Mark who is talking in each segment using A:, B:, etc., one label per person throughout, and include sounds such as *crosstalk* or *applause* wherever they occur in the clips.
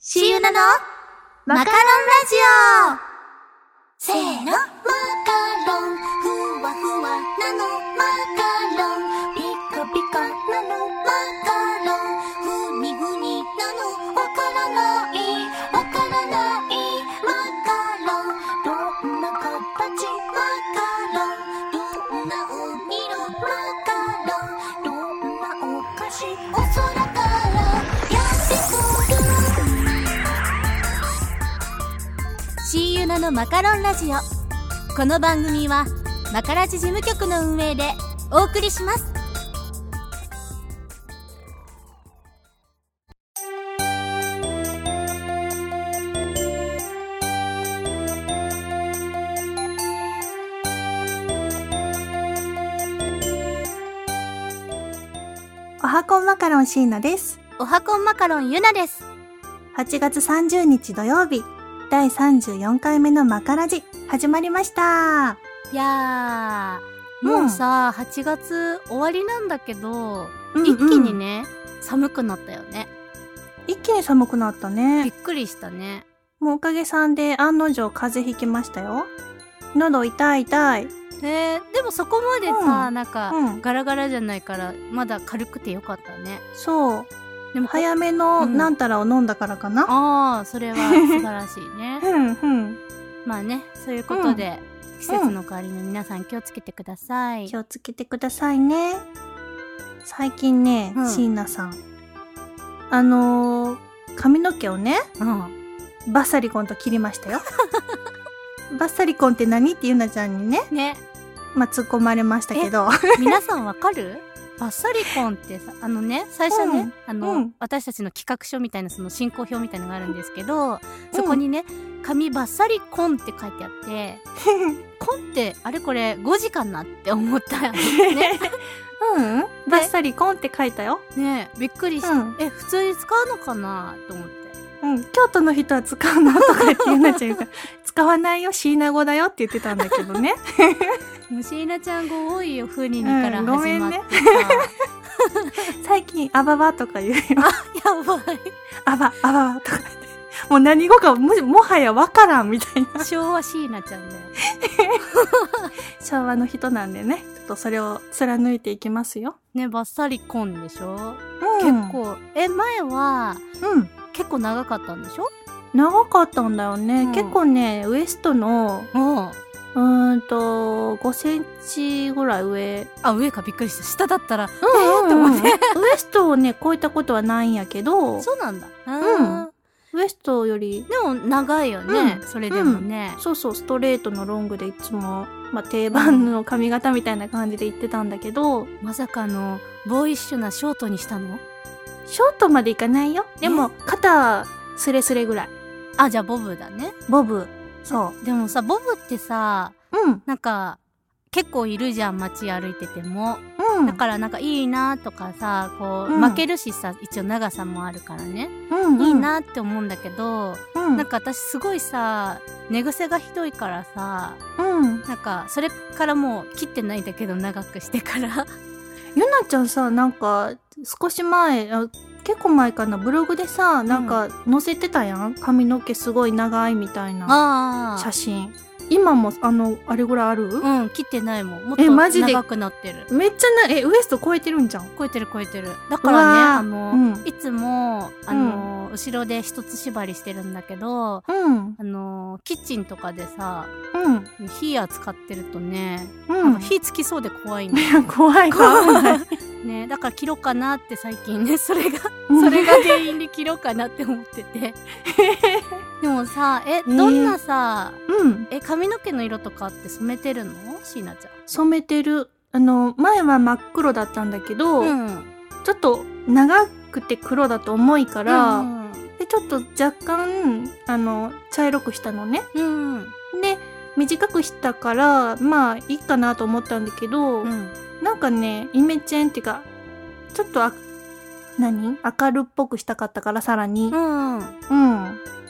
A: シユナのマカロンラジオ。せーの。
B: ナのマカロンラジオ。この番組はマカラジ事務局の運営でお送りします。
C: おはこんマカロン椎名です。
B: おはこんマカロンゆなです。
C: 8月30日土曜日、第34回目のマカラジ、始まりました。
B: いやーもうさ、8月終わりなんだけど、
C: うんうん
B: 一気にね寒くなったよね
C: 一気に寒くなった
B: びっ
C: ね。
B: くりしたね
C: もうおかげさんで案の定風邪ひきましたよ。喉痛い痛い。
B: えー、でもそこまでさ、
C: うん
B: なんか、
C: うん
B: ガラガラじゃないからまだ軽くてよかったね
C: そう。
B: でも
C: 早めの
B: うん
C: なんたらを飲んだからかな。
B: ああそれは素晴らしいね *laughs*
C: うんうん。
B: まあねそういうことで、季節の変わり目皆さん気をつけてください、
C: 気をつけてくださいね。最近ね
B: う、ん
C: 椎名さん。あのー、髪の毛をね、
B: うん
C: バッサリコンと切りましたよ。*laughs* バッサリコンって何？ってゆなちゃんにね、
B: ね
C: まあ、突っ込まれましたけど。
B: 皆さんわかる？バッサリコンってさあのね最初ね、
C: うん。
B: あの、
C: うん。
B: 私たちの企画書みたいなその進行表みたいなのがあるんですけどそこにね「髪バッサリコン」って書いてあって *laughs* コンってあれこれ5時かなって思ったよね。*laughs*
C: うん。バッサリコンって書いたよ。
B: ねびっくりして、
C: うん。
B: え普通に使うのかなと思って。
C: うん。京都の人は使うの？とか言ってゆなちゃうから、*laughs* 使わないよ、椎名語だよって言ってたんだけどね。
B: もう椎名ちゃん語多いよ風ににから始まって
C: んね
B: さ、*laughs*
C: 最近、あばばとか言うよ。
B: やばい
C: あば、あばばとか言って。もう何語かも、もはやわからんみたいな。
B: 昭和椎名ちゃんだよ *laughs*
C: 昭和の人なんでね。ちょっとそれを貫いていきますよ。
B: ねバッサリコンでしょ、
C: うん。
B: 結。構え前は
C: うん。
B: 結構長かったんでしょ？
C: 長かったんだよね。
B: うん
C: 結構ね、ウエストの、
B: うん
C: うーんと、5センチぐらい上。
B: あ上かびっくりした。下だったら
C: うん
B: って思って。
C: ウエストをね、超えたことはないんやけど、
B: そうなんだ。
C: うん。
B: ん
C: ウエストより、
B: でも長いよね、
C: うん。
B: それでもね、
C: そうそう、ストレートのロングでいつも、まあ、定番の髪型みたいな感じで言ってたんだけど、
B: まさかのボーイッシュなショートにしたの？
C: ショートまでいかないよ。でも、肩、スレスレぐらい。
B: あじゃあボブだね。
C: ボブ。そ
B: でもさボブってさ
C: う。うん。
B: なんか結構いるじゃん街歩いてても、
C: うん。
B: だからなんかいいなとかさこう、
C: うん
B: 負けるしさ一応長さもあるからね、
C: うん、
B: いい。なって思うんだけど、
C: うん。
B: なんか私すごいさ寝癖がひどいからさ
C: うん。
B: なんかそれからもう切ってないんだけど長くしてから *laughs*
C: ゆなちゃんさ、なんか、少し前、あ結構前かな、ブログでさ、なんか載せてたやん？髪の毛すごい長いみたいな
B: あ
C: 写真。今も、あの、あれぐらいある？
B: うん切ってないもん。もっと
C: えマジで？
B: 長くなってる。
C: めっちゃな、え、ウエスト超えてるんじゃん？
B: 超えてる超えてる。だからねあの、
C: うん。
B: いつもあの、後ろで一つ縛りしてるんだけど
C: うん。
B: あのキッチンとかでさ
C: うん。
B: 火扱ってるとね、
C: うん。
B: 火つきそうで怖いんだよ
C: いや、怖いか。危ない
B: ねだから切ろうかなって最近ね *laughs* それが
C: うん。
B: それが原因で切ろうかなって思ってて。*laughs* でもさえ
C: ー。
B: どんなさ、
C: うん。
B: え髪の毛の色とかって染めてるの？椎名ち
C: 染めてる。あの、前は真っ黒だったんだけど、
B: ゃんうん。
C: ちょっと長くて黒だと重いから、
B: うん
C: で、ちょっと若干、あの、茶色くしたのね。
B: うん。
C: で、短くしたから、まあ、いいかなと思ったんだけど、
B: うん
C: なんかね、イメチェンっていうか、ちょっとあ、何？明るっぽくしたかったから、さらに。
B: うん
C: うん。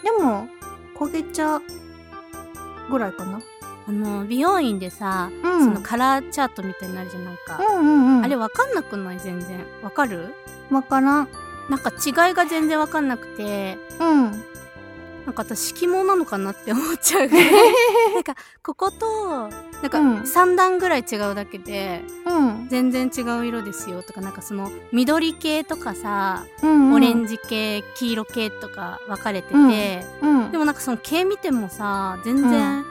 C: でも、焦げ茶ぐらいかな。
B: あの美容院でさ、
C: うん。
B: そのカラーチャートみたいになるじゃんなんか、
C: うんうんうん。
B: あれわかんなくない？全然わかる？
C: わからん。
B: なんか違いが全然わかんなくて、
C: うん。
B: なんか私色盲なのかなって思っちゃうぐらいなんか、ここと、なんか
C: うん
B: 3段ぐらい違うだけで、
C: うん。
B: 全然違う色ですよとか、なんかその、緑系とかさ、
C: うん。
B: オレンジ系、黄色系とか分かれてて、
C: うんうん。
B: でもなんかその系見てもさ、全然、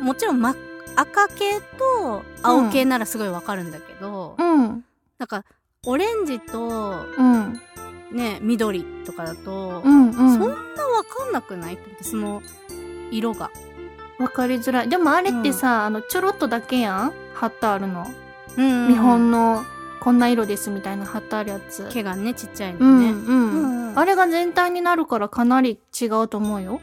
B: もちろん、ま、赤系と青系ならすごいわかるんだけど、
C: うん。
B: なんか、オレンジと、
C: うん。
B: ね、緑とかだと、
C: うん。
B: そんなわかんなくない？って、その、色が。
C: わかりづらい。でもあれってさ、あの、ちょろっとだけやん？貼ってあるの。
B: うん
C: 見本の、こんな色ですみたいな貼ってあるやつ。
B: 毛がね、ちっちゃいの
C: うん、
B: ね。
C: うん、
B: うんうん
C: あれが全体になるからかなり違うと思うよ。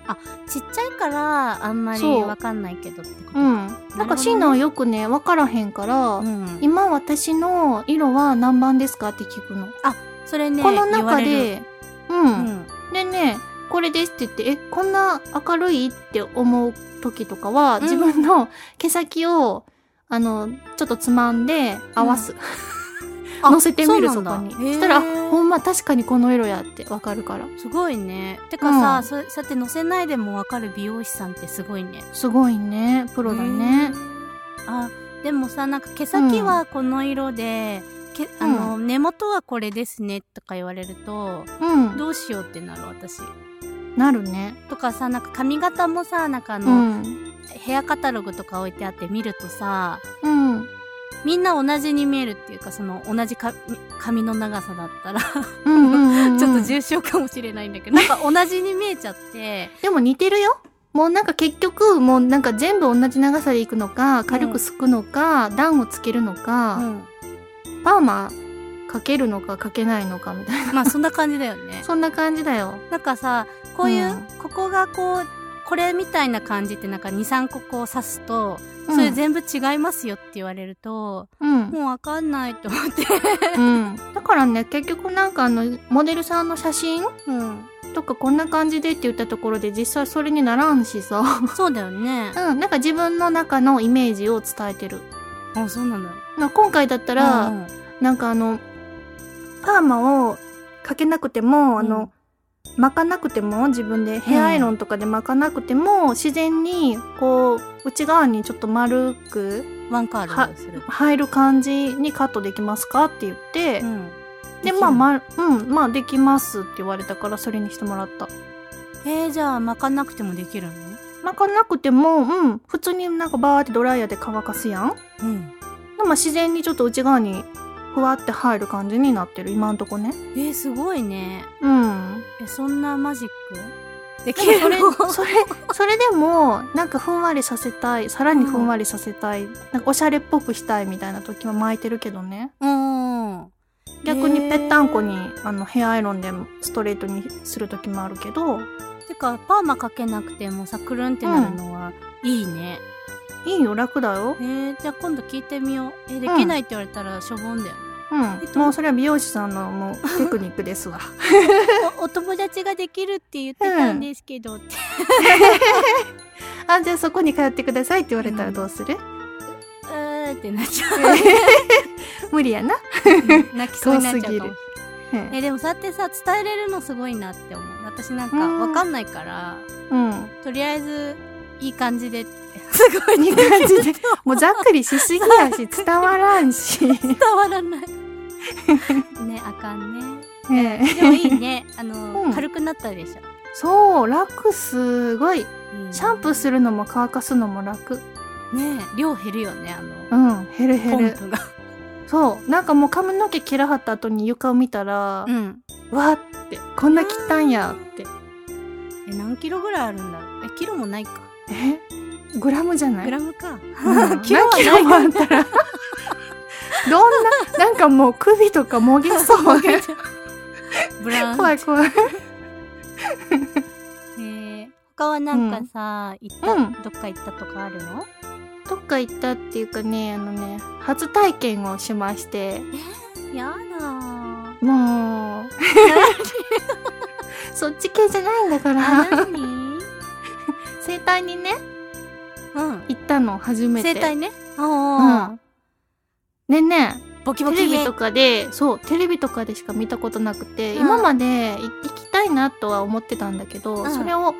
B: ちっちゃいから、あんまり
C: そう
B: わかんないけどってこと？
C: うん。なんかシーナはよくね、わからへんから、
B: うん
C: 今私の色は何番ですかって聞くの。
B: それね、
C: この中で、う。
B: うんん。
C: でね、これですって言って、え、こんな明るいって思う時とかは、
B: うん
C: 自分の毛先を、あの、ちょっとつまんで合わす。*laughs*
B: あ
C: 乗せてみる
B: そ
C: こに。そしたら、ほんま確かにこの色やってわかるから。
B: すごいね。てかさ、
C: うん
B: そそうやって乗せないでもわかる美容師さんってすごいね。
C: すごいね。プロだね。
B: あ、でもさ、なんか毛先はこの色で、けあの、根元はこれですねとか言われると、
C: うん。
B: どうしようってなる私。
C: なるね。
B: とかさ、なんか髪型もさ、なんかあ
C: う
B: の、
C: ん。
B: ヘアカタログとか置いてあって見るとさ、
C: うん。
B: みんな同じに見えるっていうか、その同じか髪の長さだったら、
C: うんうんうんうん *laughs*
B: ちょっと重症かもしれないんだけど、*laughs* なんか同じに見えちゃって、
C: でも似てるよ。もうなんか結局、もうなんか全部同じ長さでいくのか、軽くすくのか、段をつけるのか、
B: うん。
C: パーマかけるのかかけないのかみたいな。
B: まあそんな感じだよね。*laughs*
C: そんな感じだよ。
B: なんかさ、こういう、
C: うん
B: ここがこう、これみたいな感じってなんか2、3個こう刺すと、
C: うん
B: それ全部違いますよって言われると、
C: うん。
B: もうわかんないと思って。
C: うん。だからね、結局なんかあの、モデルさんの写真
B: うん。
C: とかこんな感じでって言ったところで実際それにならんしさ。
B: そうだよね。
C: うん。なんか自分の中のイメージを伝えてる。
B: あ、そうなんだ。
C: まあ、今回だったら、
B: うん
C: なんかあの、パーマをかけなくても、あ
B: うん
C: の、巻かなくても、自分でヘアアイロンとかで巻かなくても、自然に、こう、内側にちょっと丸く
B: ワンカールする。
C: 入る感じにカットできますかって言って、
B: うん。
C: で、まあ、ま、うん、まあ、できますって言われたから、それにしてもらった。
B: えー、じゃあ巻かなくてもできるの？
C: 巻かなくても、うん、普通になんかバーってドライヤーで乾かすやん。
B: うん。
C: でも自然にちょっと内側に、ふわって入る感じになってる、今んとこね。
B: えー、すごいね。
C: うん。
B: え、そんなマジック？できる
C: それ、*laughs* それ、それでも、なんかふんわりさせたい、さらにふんわりさせたい、なんかおしゃれっぽくしたいみたいな時は巻いてるけどね。
B: うん。
C: 逆にぺったんこに、あの、ヘアアイロンでストレートにする時もあるけど、
B: てか、パーマかけなくてもさ、くるんってなるのは、いいね。
C: いいよ、楽だよ。
B: えー、じゃあ今度聞いてみよう。え、できないって言われたらしょぼんだよね。
C: うん。もうそれは美容師さんのもう *laughs* テクニックですわ。
B: おお友達ができるって言ってたんですけど、って。*laughs*
C: あ、じゃあそこに通ってくださいって言われたらどうする、
B: うーってなっちゃ *laughs*
C: 無理やな。
B: う。泣きそうになっちゃうかもえ、でもそうやってさ、伝えれるのすごいなって思う。私なんか
C: うん
B: わかんないから、
C: うん。
B: とりあえず、いい感じで。*laughs* すごい
C: いい感じで。もうざっくりしすぎやし、伝わらんし。
B: 伝わらない。*laughs* ね、あかんね。
C: ね
B: でもいいね。あの、
C: うん
B: 軽くなったでしょ。
C: そう、楽すごい。
B: いいね
C: シャンプーするのも乾かすのも楽。
B: ね量減るよね、あの、
C: うん、減る
B: ポ
C: 減る。
B: ンプが。
C: そう、なんかもう髪の毛切らはった後に床を見たら、
B: うん。
C: わーって、こんな切ったんやって。
B: え、何キロぐらいあるんだ？ろう。え、キロもないか。
C: え？グラムじゃない？
B: グラムか。
C: うん *laughs*
B: キロ
C: キロもあったら。どんな、なんかもう首とかもげそうね。
B: ブラウン。
C: 怖い怖い。
B: えー、他はなんかさ、行った、
C: うん
B: どっか行ったとかあるの？
C: どっか行ったっていうかね、あのね、初体験をしまして、
B: やだー。
C: もう、*laughs* そっち系じゃないんだか
B: あ、
C: ら、
B: なに
C: 整体にね、
B: うん。
C: 行ったの、初めて。
B: 整体ね？
C: う
B: あ。
C: ん。でね、
B: ボキボキ
C: テレビとかで、そう、テレビとかでしか見たことなくて、
B: うん。
C: 今までい行きたいなとは思ってたんだけど、
B: うん。
C: それを、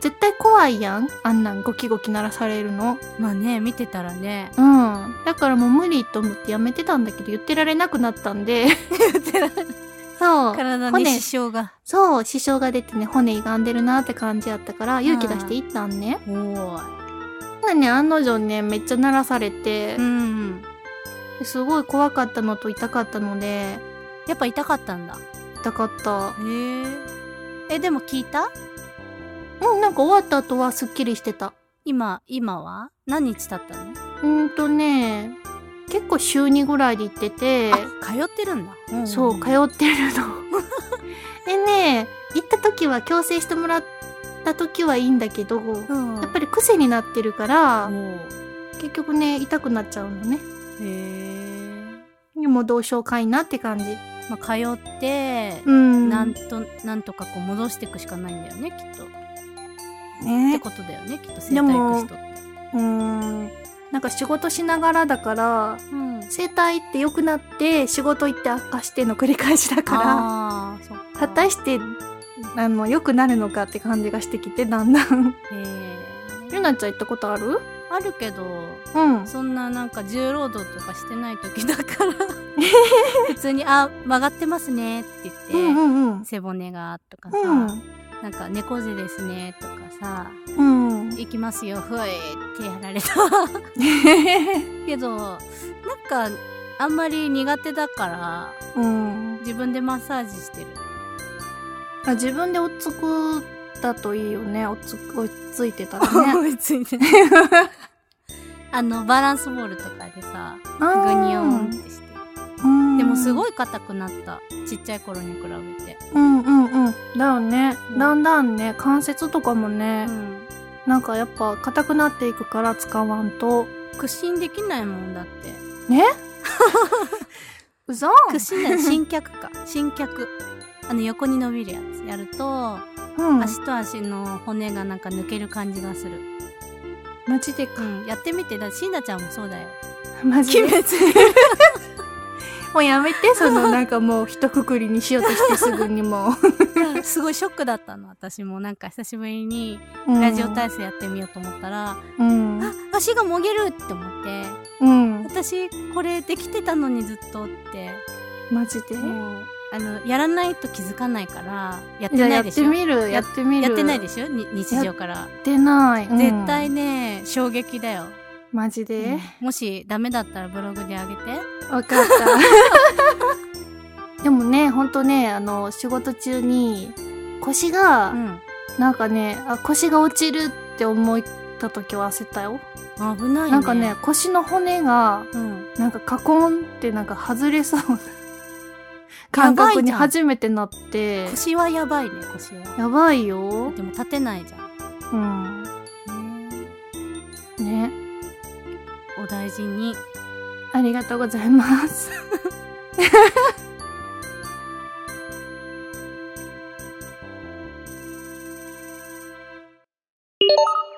C: 絶対怖いやん。あんなんゴキゴキ鳴らされるの。
B: まあね見てたらね。
C: うん。だからもう無理と思ってやめてたんだけど、言ってられなくなったんで、*laughs* そう。
B: 体に
C: 骨。
B: 支障が。
C: そう、支障が出てね、骨歪んでるなって感じやったから、勇気出して行ったんね。
B: おー
C: ほんでね、案の定ね、めっちゃ鳴らされて。
B: い、うん
C: すごい怖かったのと痛かったので、
B: やっぱ痛かったんだ。
C: 痛かった。
B: へええでも聞いた？
C: うん、なんか終わった後はすっきりしてた。
B: 今今は？何日経ったの？
C: うーんとね、結構週2ぐらいで行ってて、
B: あ通ってるんだ、ん
C: そう、通ってるの。*laughs* でね、行った時は矯正してもらった時はいいんだけど、
B: うん
C: やっぱり癖になってるから、
B: も
C: 結局ね、痛くなっちゃうのね。
B: うへえ
C: でもどうしようかいなって感じ。
B: まあ通って
C: うん。
B: なんとなんとかこう戻していくしかないんだよねきっとって
C: ね。
B: ことだよねきっと整体行く人って
C: うーん。なんか仕事しながらだから、
B: うん
C: 整体って良くなって仕事行って悪化しての繰り返しだから、
B: あーそっか
C: 果たして、あの、良くなるのかって感じがしてきて、だんだん。
B: へ
C: ゆなちゃん行ったことある？
B: ーあるけど
C: うん。
B: そんななんか重労働とかしてない時だから *laughs* 普通に「あ曲がってますね」って言って、
C: うんうんうん。
B: 背骨がとかさ、
C: うん。
B: なんか猫背ですねとかさ
C: うん。
B: 行きますよふえってやられた *laughs* けどなんかあんまり苦手だから
C: うん。
B: 自分でマッサージしてる
C: あ自分で追っつくだといいよね。追っつく、追いついてたらね。*laughs*
B: ついて *laughs* あのバランスボールとかでさグニョンってして
C: うん
B: でもすごい硬くなった。ちっちゃい頃に比べて。
C: うんうんうん。だよね。
B: う。ん。
C: だんだんね、関節とかもね、
B: うん。
C: なんかやっぱ硬くなっていくから使わんと。
B: 屈伸できないもんだって。
C: ね？*laughs* うそ
B: 屈伸だよ。新脚か。*laughs* 新脚。あの横に伸びるやつやると、
C: うん。
B: 足と足の骨がなんか抜ける感じがする。
C: マジでか。
B: うん。やってみて。だしんなちゃんもそうだよ。
C: マジで。*laughs*
B: 滅
C: もうやめて、そのなんかもう一括りにしようとしてすぐにもう。
B: すごいショックだったの私も。なんか久しぶりに
C: うん。
B: ラジオ体操やってみようと思ったら、
C: うん。
B: あ足がもげるって思って。
C: うん。
B: 私これできてたのにずっとって。
C: マジで？
B: もうあのやらないと気づかないからやってないでしてょ
C: みる、やってみる。
B: やってないでしょ？に日常から、
C: やってない。うん。
B: 絶対ね衝撃だよ、
C: マジで？
B: もしダメだったらブログであげて。
C: わかった。*laughs* でもね、ほんとね、あの、仕事中に腰が、
B: うん。
C: なんかね、あ、腰が落ちるって思った時は焦ったよ。
B: 危ないね。
C: なんかね、腰の骨が、
B: うん。
C: なんかカコンってなんか外れそうな *laughs* 感覚に初めてなって、
B: 腰はやばいね腰は。
C: やばいよ。
B: でも立てないじゃん、
C: うん。
B: お大事に。
C: ありがとうございます。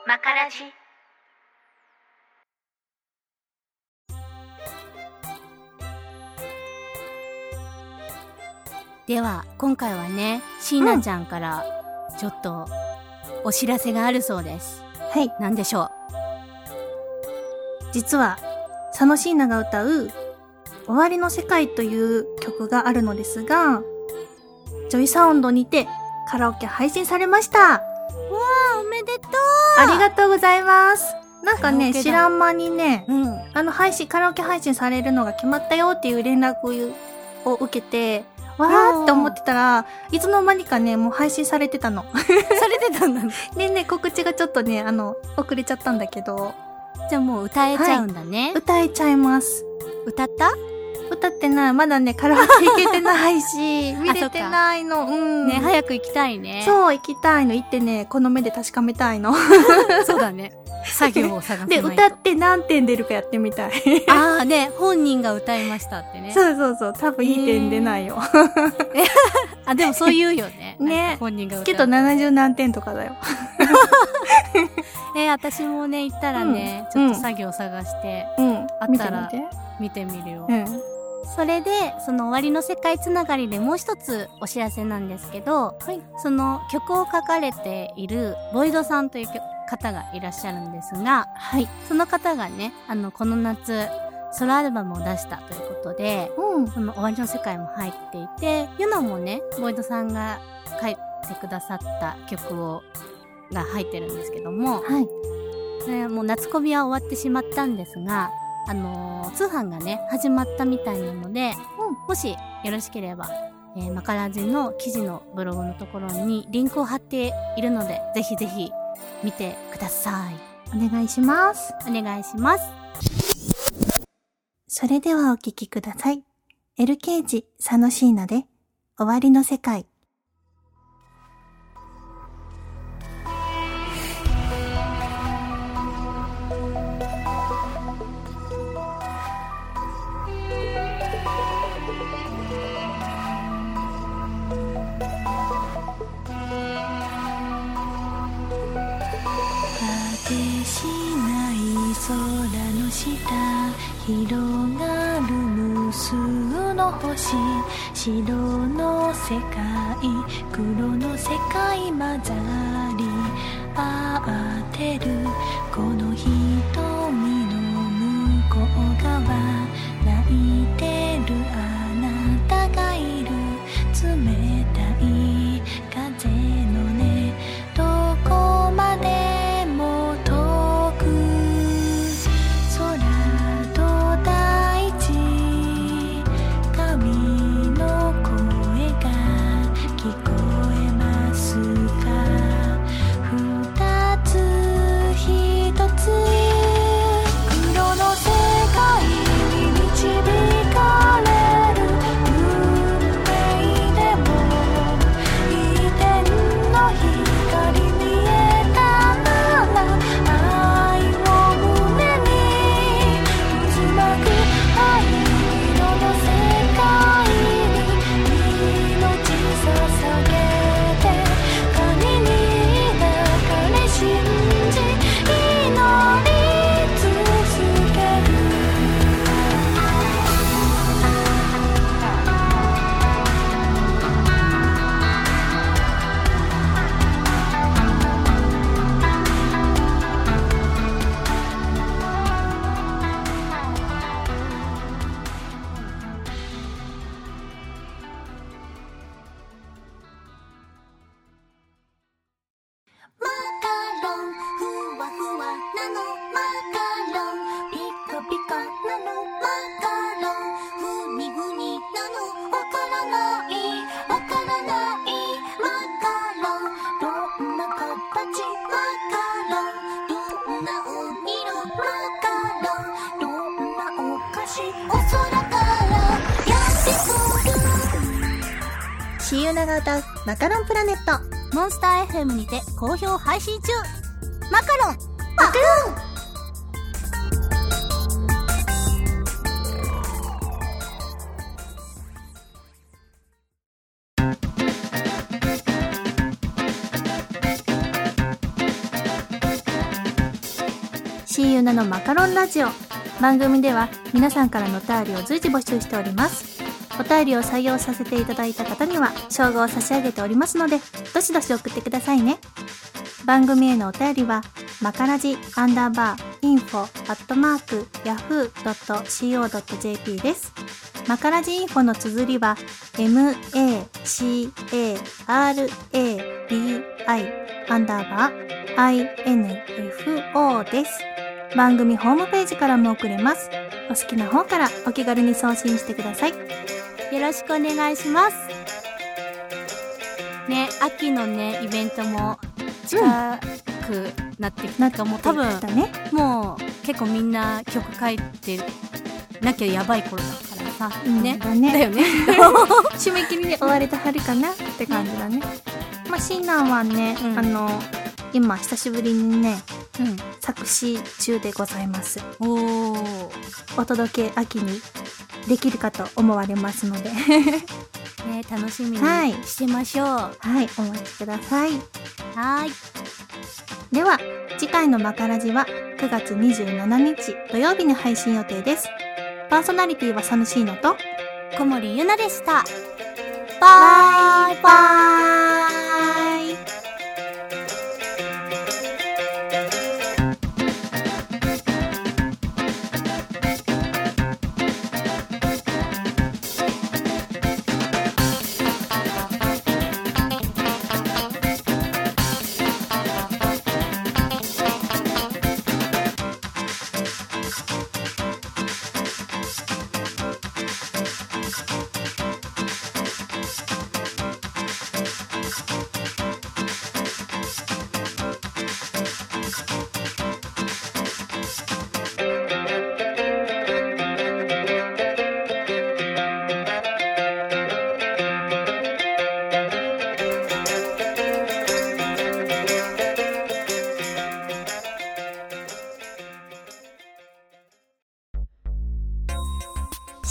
A: マカラジ
B: では今回はね椎名ちゃんからちょっとお知らせがあるそうです、
C: はい。
B: 何でしょ
C: 実は、佐野椎名が歌う、終わりの世界という曲があるのですが、ジョイサウンドにてカラオケ配信されました。
B: うわあおめでと
C: ありがとうございます。なんかね、知らん間にね、
B: ううん
C: あの配信、カラオケ配信されるのが決まったよっていう連絡を受けて、わーって思ってたら、いつの間にかね、もう配信されてたの。*laughs*
B: されてたんだ *laughs* ね
C: でね、告知がちょっとね、あの、遅れちゃったんだけど、
B: じゃあもう歌えちゃうんだね、
C: 歌えちゃいます。
B: 歌った？
C: 歌ってない。まだね、カラオケ行けてないし、*laughs* 見れてないの。うん。
B: ね早く行きたいね
C: そう、行きたいの。行ってね、この目で確かめたいの。*laughs*
B: そうだね作業を探
C: で、
B: と
C: 歌って何点出るかやってみたい。*laughs*
B: ああね本人が歌いましたってね
C: そうそうそう。多分いい点出ないよ。
B: あでもそう言うよね
C: ね
B: 本人が歌う
C: けど70何点とかだよ。
B: えー私もね行ったらね、
C: うん
B: ちょっと作業探して
C: うん。
B: あったら
C: 見て
B: みるよ。
C: うん。
B: それで、その終わりの世界つながりでもう一つお知らせなんですけど、
C: はい。
B: その曲を書かれているボイドさんという方がいらっしゃるんですが、
C: はい。
B: その方がね、あの、この夏、ソロアルバムを出したということで、
C: うん。
B: その終わりの世界も入っていて、ユナもね、ボイドさんが書いてくださった曲を、が入ってるんですけども、
C: はい。
B: それはもう夏コミは終わってしまったんですが、あのー通販がね、始まったみたいなので、もしよろしければ、えーマカラジの記事のブログのところにリンクを貼っているので、ぜひぜひ見てください。
C: お願いします。
B: お願いします。
C: それではお聴きください。エルケージ・サノシーナで、終わりの世界。
A: 空の下広がる無数の星白の世界黒の世界混ざり合ってるこの瞳の向こう側泣いてる愛
C: シーユナが歌うマカロンプラネット。
B: モンスター FM にて好評配信中マカロン
C: マカロンシーユナのマカロンラジオ。番組では皆さんからのお便りを随時募集しております。お便りを採用させていただいた方には、称号を差し上げておりますので、どしどし送ってくださいね。番組へのお便りは、マカラジアンダーバーインフォアットマーク yahoo.co.jp です。マカラジインフォの綴りは m-a-c-a-r-a-d-i アンダーバー i-n-f-o です。番組ホームページからも送れます。お好きな方からお気軽に送信してください。
B: よろしくお願いします。ね秋のねイベントも近くなってきたかも。う多分
C: だね。
B: もう結構みんな曲書いてなきゃやばい頃だからさ、
C: うん
B: ね。
C: だね。
B: だよね。*laughs*
C: 締め切りで。終われたはるかなって感じだね。まあ、シーナはね、
B: うん。
C: あの、今久しぶりにね、
B: うん。
C: 作詞中でございます。
B: おお
C: お届け秋にできるかと思われますので。*laughs*
B: ね楽しみ
C: はい
B: にしてましょうは
C: はい、お待ちください。
B: ーい
C: では、次回のマカラジは9月27日土曜日に配信予定です。パーソナリティはサムシーノと、
B: 小森ゆなでした。
C: バイバイ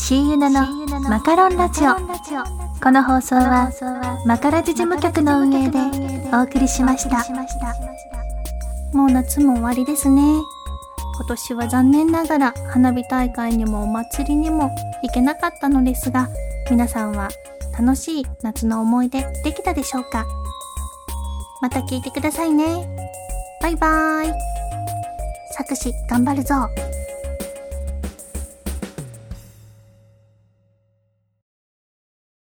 C: シーユナのマカロンラジオ。この放送はマカラジ事務局の運営でお送りしました。もう夏も終わりですね。今年は残念ながら花火大会にもお祭りにも行けなかったのですが皆さんは楽しい夏の思い出できたでしょうか？また聞いてくださいね。バイバーイ。作詞頑張るぞ。